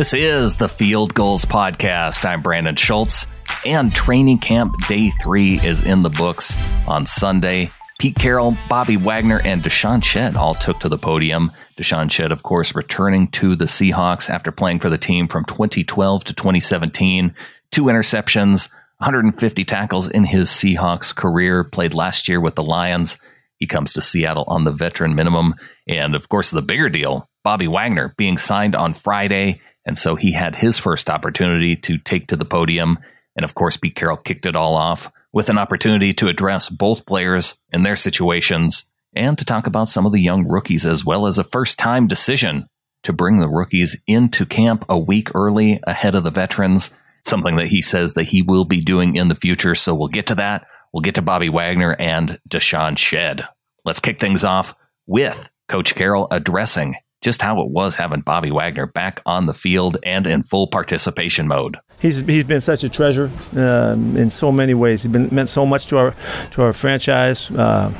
This is the Field Gulls Podcast. I'm Brandon Schultz, and training camp day three is in the books on Sunday. Pete Carroll, Bobby Wagner, and DeShawn Shead all took to the podium. DeShawn Shead, of course, returning to the Seahawks after playing for the team from 2012 to 2017. Two interceptions, 150 tackles in his Seahawks career, played last year with the Lions. He comes to Seattle on the veteran minimum. And of course, the bigger deal Bobby Wagner being signed on Friday and so he had his first opportunity to take to the podium. And of course, Pete Carroll kicked it all off with an opportunity to address both players and their situations and to talk about some of the young rookies as well as a first time decision to bring the rookies into camp a week early ahead of the veterans, something that he says that he will be doing in the future. So we'll get to that. We'll get to Bobby Wagner and DeShawn Shead. Let's kick things off with Coach Carroll addressing just how it was having Bobby Wagner back on the field and in full participation mode. He's, he's been such a treasure um, in so many ways. He's been meant so much to our to our franchise. Uh,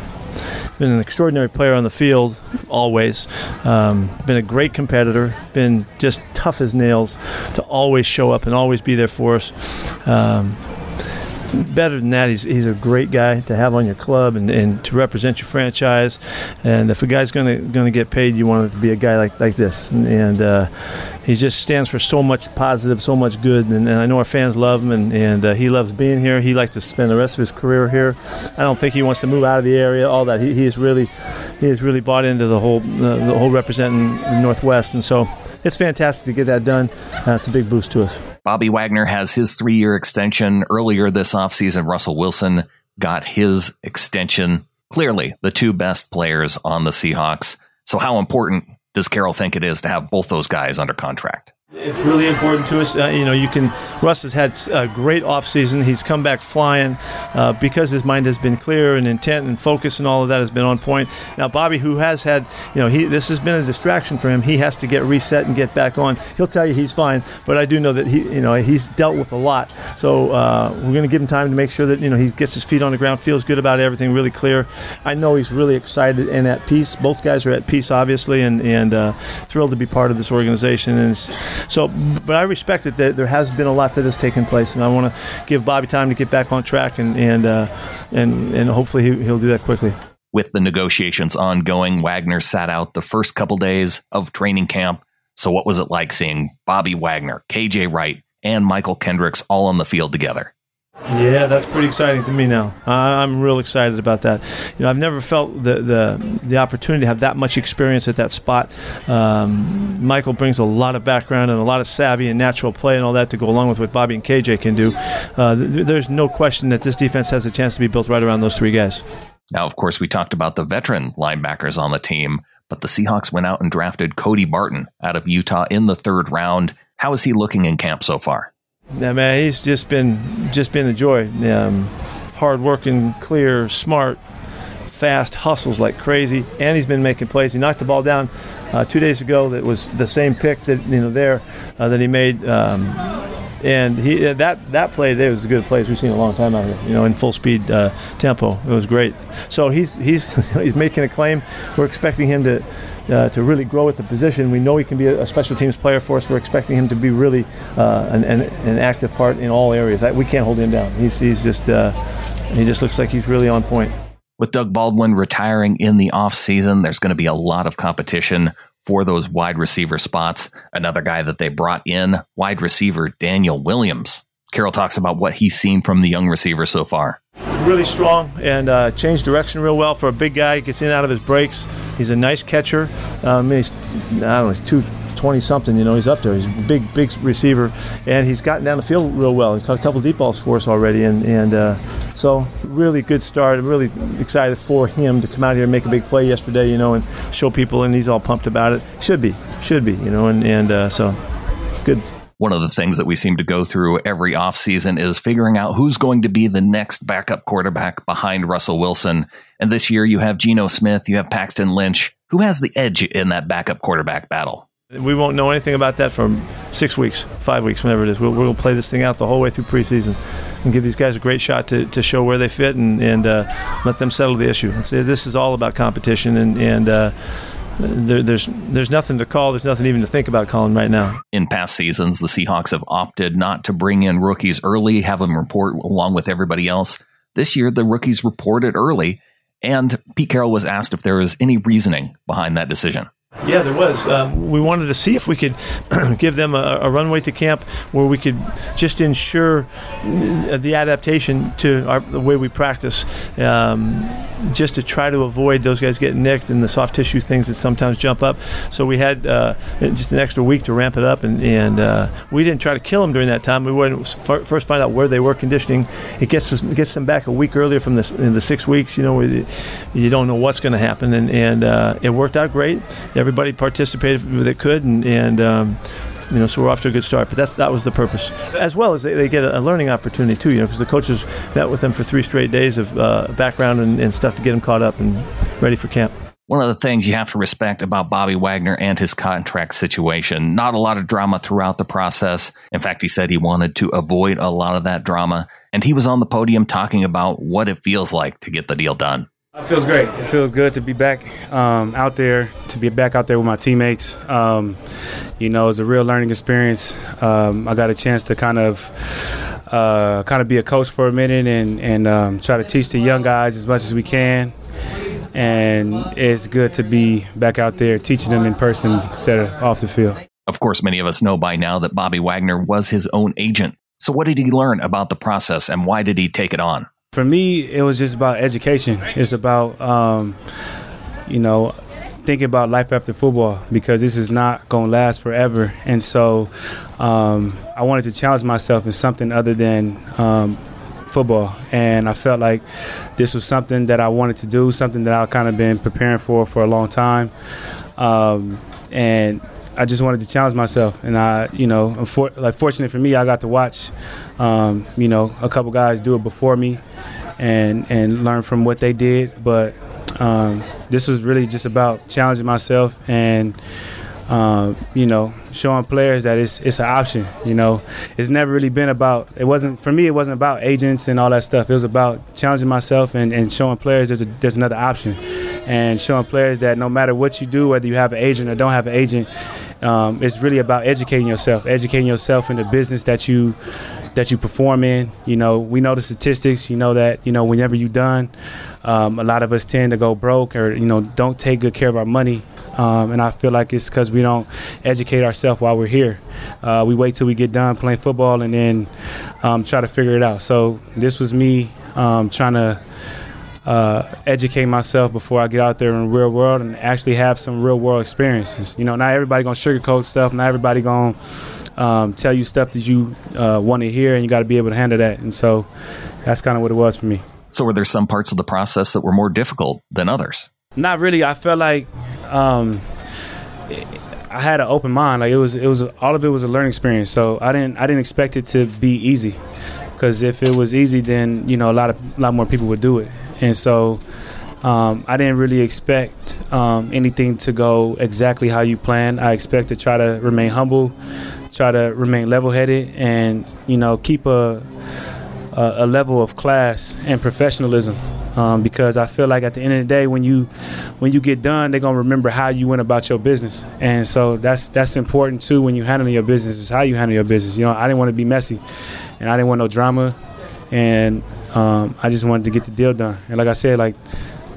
been an extraordinary player on the field, always. Um, been a great competitor. Been just tough as nails to always show up and always be there for us. Um, better than that, he's, he's a great guy to have on your club and, and to represent your franchise. And if a guy's going to get paid, you want it to be a guy like, like this. And, and uh, he just stands for so much positive, so much good. And, and I know our fans love him, and, and uh, he loves being here. He likes to spend the rest of his career here. I don't think he wants to move out of the area. All that he, he is really he has really bought into the whole uh, the whole representing the Northwest, and so it's fantastic to get that done. Uh, it's a big boost to us. Bobby Wagner has his three year extension. Earlier this offseason, Russell Wilson got his extension. Clearly, the two best players on the Seahawks. So, how important does Carroll think it is to have both those guys under contract? It's really important to us. Uh, you know, you can. Russ has had a great offseason. He's come back flying uh, because his mind has been clear and intent and focus and all of that has been on point. Now, Bobby, who has had, you know, he this has been a distraction for him. He has to get reset and get back on. He'll tell you he's fine, but I do know that he, you know, he's dealt with a lot. So uh, we're going to give him time to make sure that you know he gets his feet on the ground, feels good about everything, really clear. I know he's really excited and at peace. Both guys are at peace, obviously, and and uh, thrilled to be part of this organization and. So, but I respect it that there has been a lot that has taken place, and I want to give Bobby time to get back on track, and and uh, and and hopefully he, he'll do that quickly. With the negotiations ongoing, Wagner sat out the first couple days of training camp. So, what was it like seeing Bobby Wagner, KJ Wright, and Mychal Kendricks all on the field together? Yeah, that's pretty exciting to me now. I'm real excited about that. You know, I've never felt the the, the opportunity to have that much experience at that spot. Um, Mychal brings a lot of background and a lot of savvy and natural play and all that to go along with what Bobby and KJ can do. Uh, th- there's no question that this defense has a chance to be built right around those three guys. Now, of course, we talked about the veteran linebackers on the team, but the Seahawks went out and drafted Cody Barton out of Utah in the third round. How is he looking in camp so far? Yeah, man, he's just been just been a joy. Um, hard working, clear, smart, fast, hustles like crazy, and he's been making plays. He knocked the ball down uh, two days ago. That was the same pick that you know there uh, that he made. Um, and he uh, that that play today was a good play we've seen a long time out here. You know, in full speed uh, tempo, it was great. So he's he's he's making a claim. We're expecting him to uh, to really grow at the position. We know he can be a, special teams player for us. We're expecting him to be really uh, an, an, an, active part in all areas. we can't hold him down. He's, he's just uh, he just looks like he's really on point. With Doug Baldwin retiring in the offseason, there's going to be a lot of competition for those wide receiver spots. Another guy that they brought in, wide receiver Daniel Williams. Carroll talks about what he's seen from the young receiver so far. Really strong and uh, changed direction real well for a big guy. Gets in and out of his breaks. He's a nice catcher. Um, he's I don't know. He's two. 20 something, you know, he's up there. He's a big, big receiver, and he's gotten down the field real well. He caught a couple deep balls for us already, and, and uh, so really good start. I'm really excited for him to come out here and make a big play yesterday, you know, and show people, and he's all pumped about it. Should be, should be, you know, and, and uh, so it's good one of the things that we seem to go through every offseason is figuring out who's going to be the next backup quarterback behind Russell Wilson. And this year you have Geno Smith, you have Paxton Lynch. Who has the edge in that backup quarterback battle? We won't know anything about that for six weeks, five weeks, whenever it is. We'll, we'll play this thing out the whole way through preseason and give these guys a great shot to, to show where they fit and, and uh, let them settle the issue. this is all about competition and, and uh, there, there's there's nothing to call. There's nothing even to think about calling right now. In past seasons, the Seahawks have opted not to bring in rookies early, have them report along with everybody else. This year, the rookies reported early, and Pete Carroll was asked if there was any reasoning behind that decision. Yeah, there was. Um, we wanted to see if we could give them a, a, runway to camp where we could just ensure the adaptation to our, the way we practice, um, just to try to avoid those guys getting nicked and the soft tissue things that sometimes jump up. So we had uh, just an extra week to ramp it up, and, and uh, we didn't try to kill them during that time. We wanted to first find out where they were conditioning. It gets us, gets them back a week earlier from the, the six weeks. You know, you don't know what's going to happen, and, and uh, it worked out great everybody participated that could, and, and um, you know, so we're off to a good start. But that's that was the purpose, as well as they, they get a, learning opportunity too. You know, because the coaches met with them for three straight days of uh, background and, and stuff to get them caught up and ready for camp. One of the things you have to respect about Bobby Wagner and his contract situation, not a lot of drama throughout the process. In fact, he said he wanted to avoid a lot of that drama. And he was on the podium talking about what it feels like to get the deal done. It feels great. It feels good to be back um, out there, to be back out there with my teammates. Um, you know, it's a real learning experience. Um, I got a chance to kind of, uh, kind of be a coach for a minute and and um, try to teach the young guys as much as we can. And it's good to be back out there teaching them in person instead of off the field. Of course, many of us know by now that Bobby Wagner was his own agent. So, what did he learn about the process, and why did he take it on? For me, it was just about education. It's about, um, you know, thinking about life after football because this is not going to last forever. And so um, I wanted to challenge myself in something other than um, football. And I felt like this was something that I wanted to do, something that I've kind of been preparing for for a long time. Um, and I just wanted to challenge myself, and I, you know, for, like fortunate for me, I got to watch, um, you know, a couple guys do it before me, and and learn from what they did. But um, this was really just about challenging myself and. Um, you know, showing players that it's it's an option. You know, it's never really been about. It wasn't for me. It wasn't about agents and all that stuff. It was about challenging myself and, and showing players there's a, there's another option, and showing players that no matter what you do, whether you have an agent or don't have an agent, um, it's really about educating yourself, educating yourself in the business that you that you perform in. You know, we know the statistics. You know that you know whenever you're done, um, a lot of us tend to go broke or you know don't take good care of our money. Um, and I feel like it's because we don't educate ourselves while we're here. Uh, we wait till we get done playing football and then um, try to figure it out. So this was me um, trying to uh, educate myself before I get out there in the real world and actually have some real world experiences. You know, not everybody gonna sugarcoat stuff. Not everybody gonna um, tell you stuff that you uh, want to hear, and you got to be able to handle that. And so that's kind of what it was for me. So, were there some parts of the process that were more difficult than others? Not really. I felt like um, I had an open mind. Like it was, it was all of it was a learning experience. So I didn't, I didn't expect it to be easy. Because if it was easy, then you know a lot of, a lot more people would do it and so um, I didn't really expect um, anything to go exactly how you planned. I expect to try to remain humble, try to remain level-headed, and you know keep a a, a level of class and professionalism. Um, because I feel like at the end of the day, when you when you get done, they're gonna remember how you went about your business, and so that's that's important too when you handle your business is how you handle your business. You know, I didn't want to be messy, and I didn't want no drama, and um, I just wanted to get the deal done. And like I said, like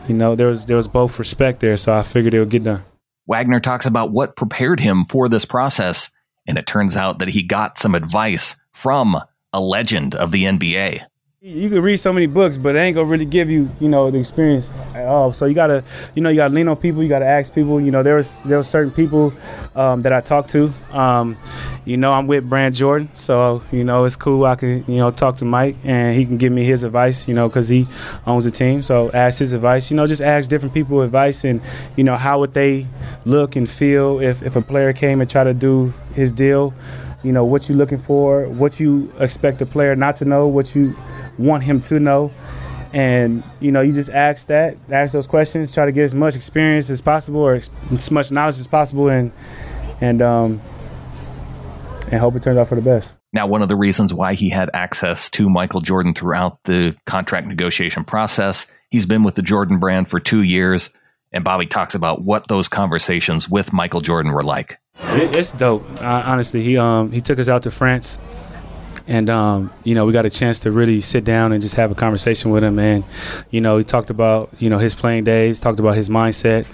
you know, there was there was both respect there, so I figured it would get done. Wagner talks about what prepared him for this process, and it turns out that he got some advice from a legend of the NBA. You can read so many books, but it ain't gonna really give you, you know, the experience at all. So you gotta, you know, you gotta lean on people. You gotta ask people. You know, there was there was certain people um, that I talked to. Um, you know, I'm with Brand Jordan, so you know it's cool. I can you know talk to Mike and he can give me his advice. You know, because he owns the team. So ask his advice. You know, just ask different people advice and you know how would they look and feel if if a player came and tried to do his deal. You know what you looking for, what you expect the player not to know, what you want him to know. And you know, you just ask that, ask those questions, try to get as much experience as possible or as much knowledge as possible, and and um, and hope it turns out for the best. Now, one of the reasons why he had access to Michael Jordan throughout the contract negotiation process, he's been with the Jordan brand for two years. And Bobby talks about what those conversations with Michael Jordan were like. It's dope. Uh, honestly, he um, he took us out to France and um, you know we got a chance to really sit down and just have a conversation with him. And you know he talked about you know his playing days talked about his mindset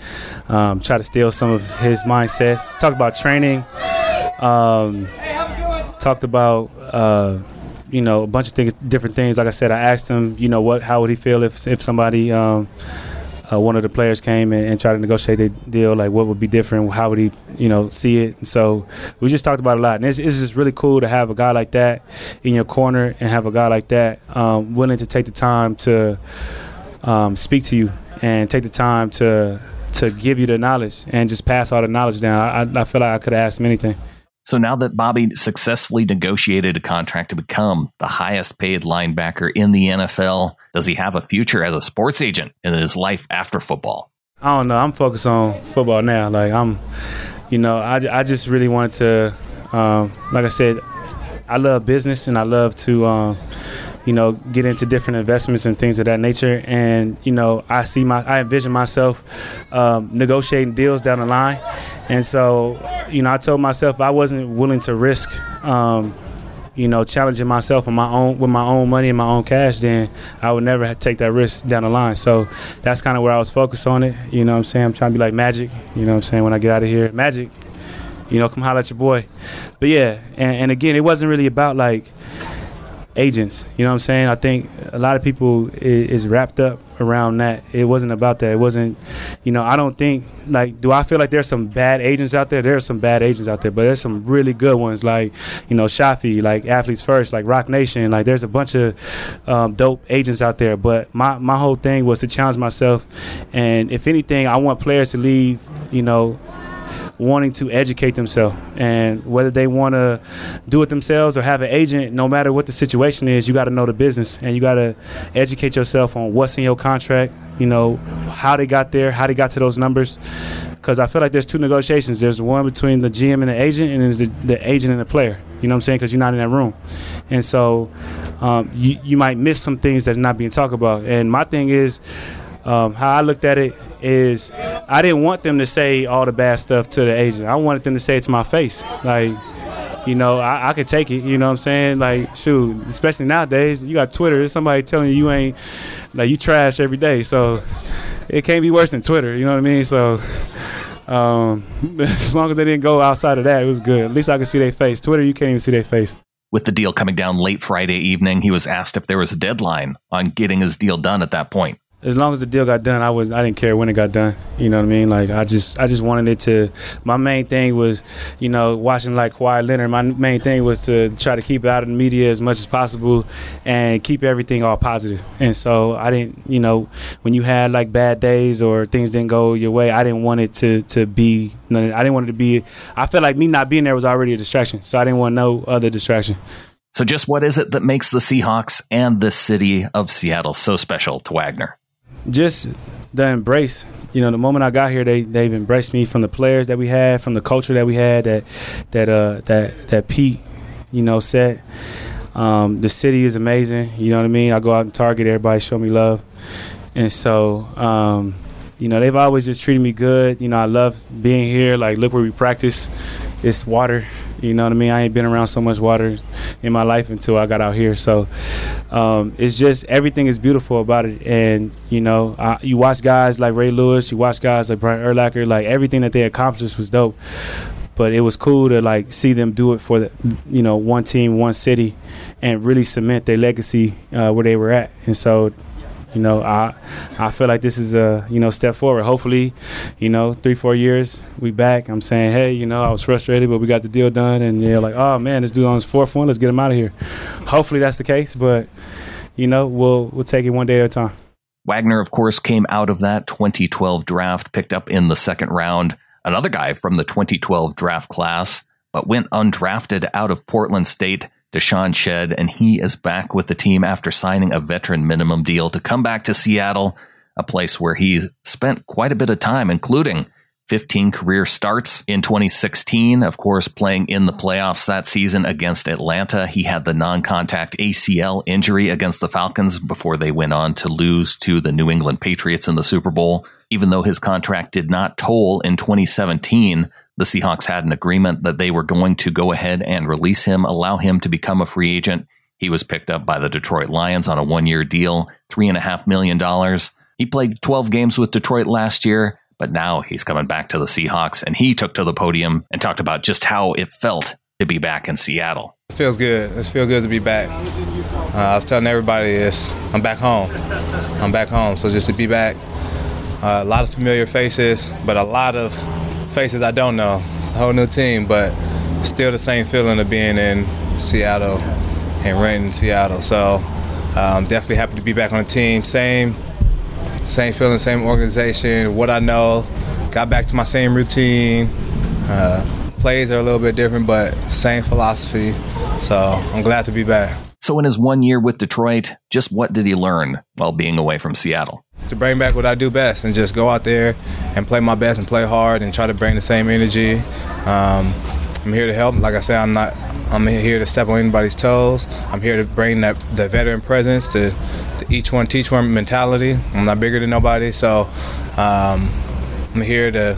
um, try to steal some of his mindsets talked about training um, talked about uh, you know a bunch of things different things. Like i said i asked him you know what how would he feel if if somebody um, uh, one of the players came and, and, tried to negotiate a deal, like what would be different, how would he, you know, see it. And so we just talked about a lot, and it's, it's, just really cool to have a guy like that in your corner and have a guy like that um, willing to take the time to um, speak to you and take the time to to give you the knowledge and just pass all the knowledge down. I, I feel like I could asked him anything. So now that Bobby successfully negotiated a contract to become the highest paid linebacker in the NFL, does he have a future as a sports agent in his life after football? I don't know. I'm focused on football now. Like I'm, you know, I, I just really wanted to, um, like I said, I love business and I love to, um, you know, get into different investments and things of that nature. And you know, I see my, I envision myself um, negotiating deals down the line. And so, you know, I told myself I wasn't willing to risk. Um, you know, challenging myself on my own with my own money and my own cash, then I would never take that risk down the line. So that's kind of where I was focused on it. You know what I'm saying? I'm trying to be like Magic. You know what I'm saying? When I get out of here, Magic. You know, come holler at your boy. But yeah, and, and again, it wasn't really about like agents. You know what I'm saying? I think a lot of people is, is, wrapped up around that. It wasn't about that. It wasn't, you know, I don't think, like, do I feel like there's some bad agents out there? There's some bad agents out there, but there's some really good ones, like, you know, Shafi, like Athletes First, like Roc Nation. Like, there's a bunch of um, dope agents out there. But my, my whole thing was to challenge myself. And if anything, I want players to leave, you know, wanting to educate themselves. And whether they want to do it themselves or have an agent no matter what the situation is you got to know the business. And you got to educate yourself on what's in your contract you know how they got there how they got to those numbers. Because i feel like there's two negotiations. There's one between the gm and the agent and there's the, the agent and the player. You know what i'm saying? Because you're not in that room. And so um, you, you might miss some things that's not being talked about. And my thing is um, how I looked at it is I didn't want them to say all the bad stuff to the agent. I wanted them to say it to my face. Like, you know, I, I could take it. You know what I'm saying? Like, shoot, especially nowadays, you got Twitter. There's somebody telling you you ain't, like, you trash every day. So it can't be worse than Twitter. You know what I mean? So. Um, as long as they didn't go outside of that, it was good. At least I could see their face. Twitter, you can't even see their face. With the deal coming down late Friday evening, he was asked if there was a deadline on getting his deal done at that point as long as the deal got done, I was I didn't care when it got done. You know what I mean? Like I just I just wanted it to. My main thing was, you know, watching like Kawhi Leonard. My main thing was to try to keep it out of the media as much as possible and keep everything all positive. And so I didn't, you know, when you had like bad days or things didn't go your way, I didn't want it to to be. I didn't want it to be. I felt like me not being there was already a distraction, so I didn't want no other distraction. So, just what is it that makes the Seahawks and the city of Seattle so special to Wagner? Just the embrace. You know, the moment I got here, they they've embraced me from the players that we had, from the culture that we had, that that uh that that Pete, you know, set. Um, the city is amazing. You know what I mean. I go out and Target, everybody show me love, and so um, you know they've always just treated me good. You know, I love being here. Like, look where we practice. It's water. You know what I mean? I ain't been around so much water in my life until I got out here. So um, it's just everything is beautiful about it. And you know, I, you watch guys like Ray Lewis, you watch guys like Brian Urlacher, like everything that they accomplished was dope. But it was cool to like see them do it for the, you know, one team, one city, and really cement their legacy uh, where they were at. And so you know, I I feel like this is a you know step forward. Hopefully, you know, three four years we back. I'm saying, hey, you know, I was frustrated, but we got the deal done, and you're like, oh man, this dude on his fourth one. Let's get him out of here. Hopefully that's the case, but you know, we'll we'll take it one day at a time. Wagner, of course, came out of that 2012 draft, picked up in the second round. Another guy from the 2012 draft class, but went undrafted out of Portland State DeShawn Shead, and he is back with the team after signing a veteran minimum deal to come back to Seattle, a place where he's spent quite a bit of time, including 15 career starts in 2016. Of course, playing in the playoffs that season against Atlanta. He had the non contact ACL injury against the Falcons before they went on to lose to the New England Patriots in the Super Bowl. Even though his contract did not toll in 2017, the Seahawks had an agreement that they were going to go ahead and release him, allow him to become a free agent. He was picked up by the Detroit Lions on a one year deal, $3.5 million. He played 12 games with Detroit last year but now he's coming back to the Seahawks, and he took to the podium and talked about just how it felt to be back in Seattle. It feels good. It feels good to be back. Uh, I was telling everybody this. I'm back home. I'm back home. So just to be back, uh, a lot of familiar faces, but a lot of faces I don't know. It's a whole new team, but still the same feeling of being in Seattle and renting Seattle. So um, definitely happy to be back on the team. Same same feeling, same organization, what I know. Got back to my same routine. Uh, plays are a little bit different, but same philosophy. So I'm glad to be back. So, in his one year with Detroit, just what did he learn while being away from Seattle? To bring back what I do best and just go out there and play my best and play hard and try to bring the same energy. Um, I'm here to help. Like I said, I'm not. I'm here to step on anybody's toes. I'm here to bring that the veteran presence to each one teach one mentality. I'm not bigger than nobody, so um, I'm here to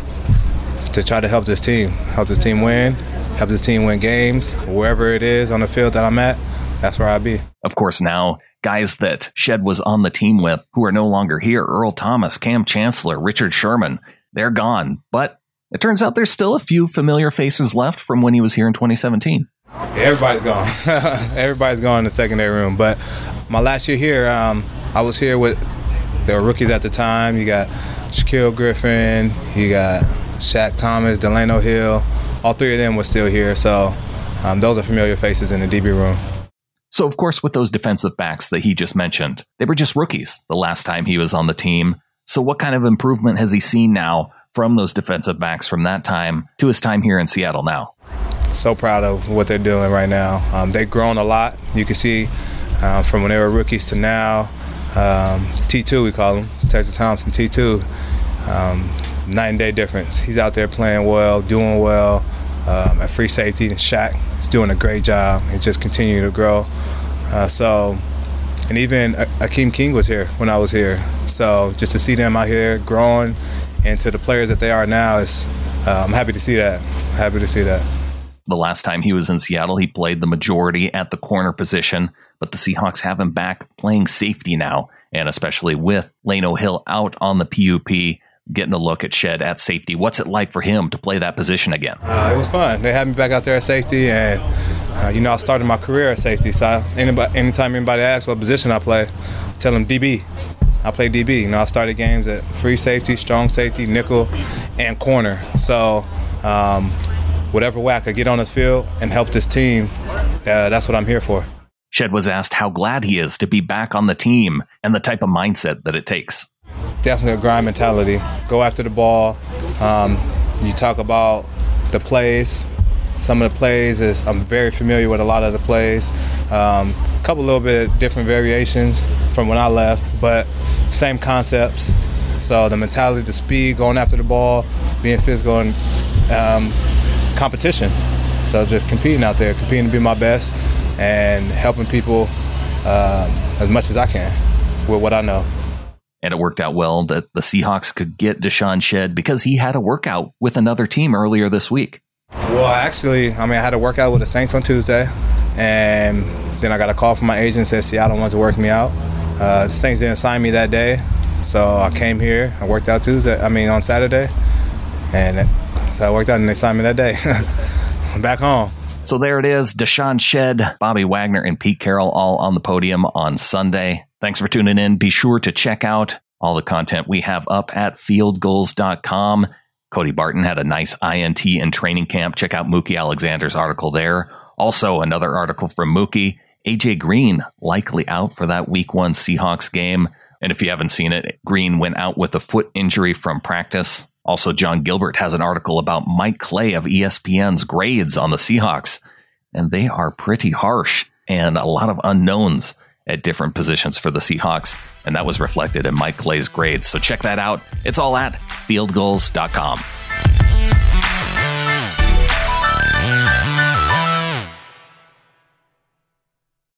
to try to help this team, help this team win, help this team win games wherever it is on the field that I'm at. That's where I be. Of course, now guys that Shead was on the team with who are no longer here: Earl Thomas, Kam Chancellor, Richard Sherman. They're gone, but it turns out there's still a few familiar faces left from when he was here in 2017. Everybody's gone. Everybody's gone in the secondary room. But my last year here, um, I was here with there were rookies at the time. You got Shaquill Griffin, you got Shaq Thomas, Delano Hill. All three of them were still here. So um, those are familiar faces in the DB room. So, of course, with those defensive backs that he just mentioned, they were just rookies the last time he was on the team. So, what kind of improvement has he seen now from those defensive backs from that time to his time here in Seattle now? So proud of what they're doing right now. Um, they've grown a lot. You can see uh, from when they were rookies to now. Um, T2, we call him, Tedric Thompson, T2. Um, night and day difference. He's out there playing well, doing well. Um, at free safety, and Shaq is doing a great job. and just continuing to grow. Uh, so, and even Akeem King was here when I was here. So just to see them out here growing into the players that they are now is, uh, I'm happy to see that. Happy to see that. The last time he was in Seattle, he played the majority at the corner position, but the Seahawks have him back playing safety now, and especially with Lano Hill out on the PUP, getting a look at Shead at safety. What's it like for him to play that position again? Uh, it was fun. They had me back out there at safety, and uh, you know I started my career at safety. So I, anybody, anytime anybody asks what position I play, I tell them DB. I play DB. You know I started games at free safety, strong safety, nickel, and corner. So. Um, whatever way I could get on this field and help this team, uh, that's what I'm here for. Shead was asked how glad he is to be back on the team and the type of mindset that it takes. Definitely a grind mentality. Go after the ball. Um, you talk about the plays. Some of the plays is I'm very familiar with a lot of the plays. Um, a couple little bit of different variations from when I left, but same concepts. So the mentality, the speed, going after the ball, being physical, and um, competition. So just competing out there, competing to be my best, and helping people um, as much as I can with what I know. And it worked out well that the Seahawks could get DeShawn Shead because he had a workout with another team earlier this week. Well, actually, I mean, I had a workout with the Saints on Tuesday, and then I got a call from my agent said Seattle wanted to work me out. Uh, the Saints didn't sign me that day, so I came here. I worked out Tuesday. I mean, on Saturday, and so I worked out and they signed me that day. I'm back home. So there it is. DeShawn Shead, Bobby Wagner, and Pete Carroll all on the podium on Sunday. Thanks for tuning in. Be sure to check out all the content we have up at fieldgulls.com. Cody Barton had a nice INT in training camp. Check out Mookie Alexander's article there. Also, another article from Mookie. AJ Green likely out for that week one Seahawks game. And if you haven't seen it, Green went out with a foot injury from practice. Also, John Gilbert has an article about Mike Clay of ESPN's grades on the Seahawks, and they are pretty harsh and a lot of unknowns at different positions for the Seahawks, and that was reflected in Mike Clay's grades. So check that out. It's all at fieldgulls.com.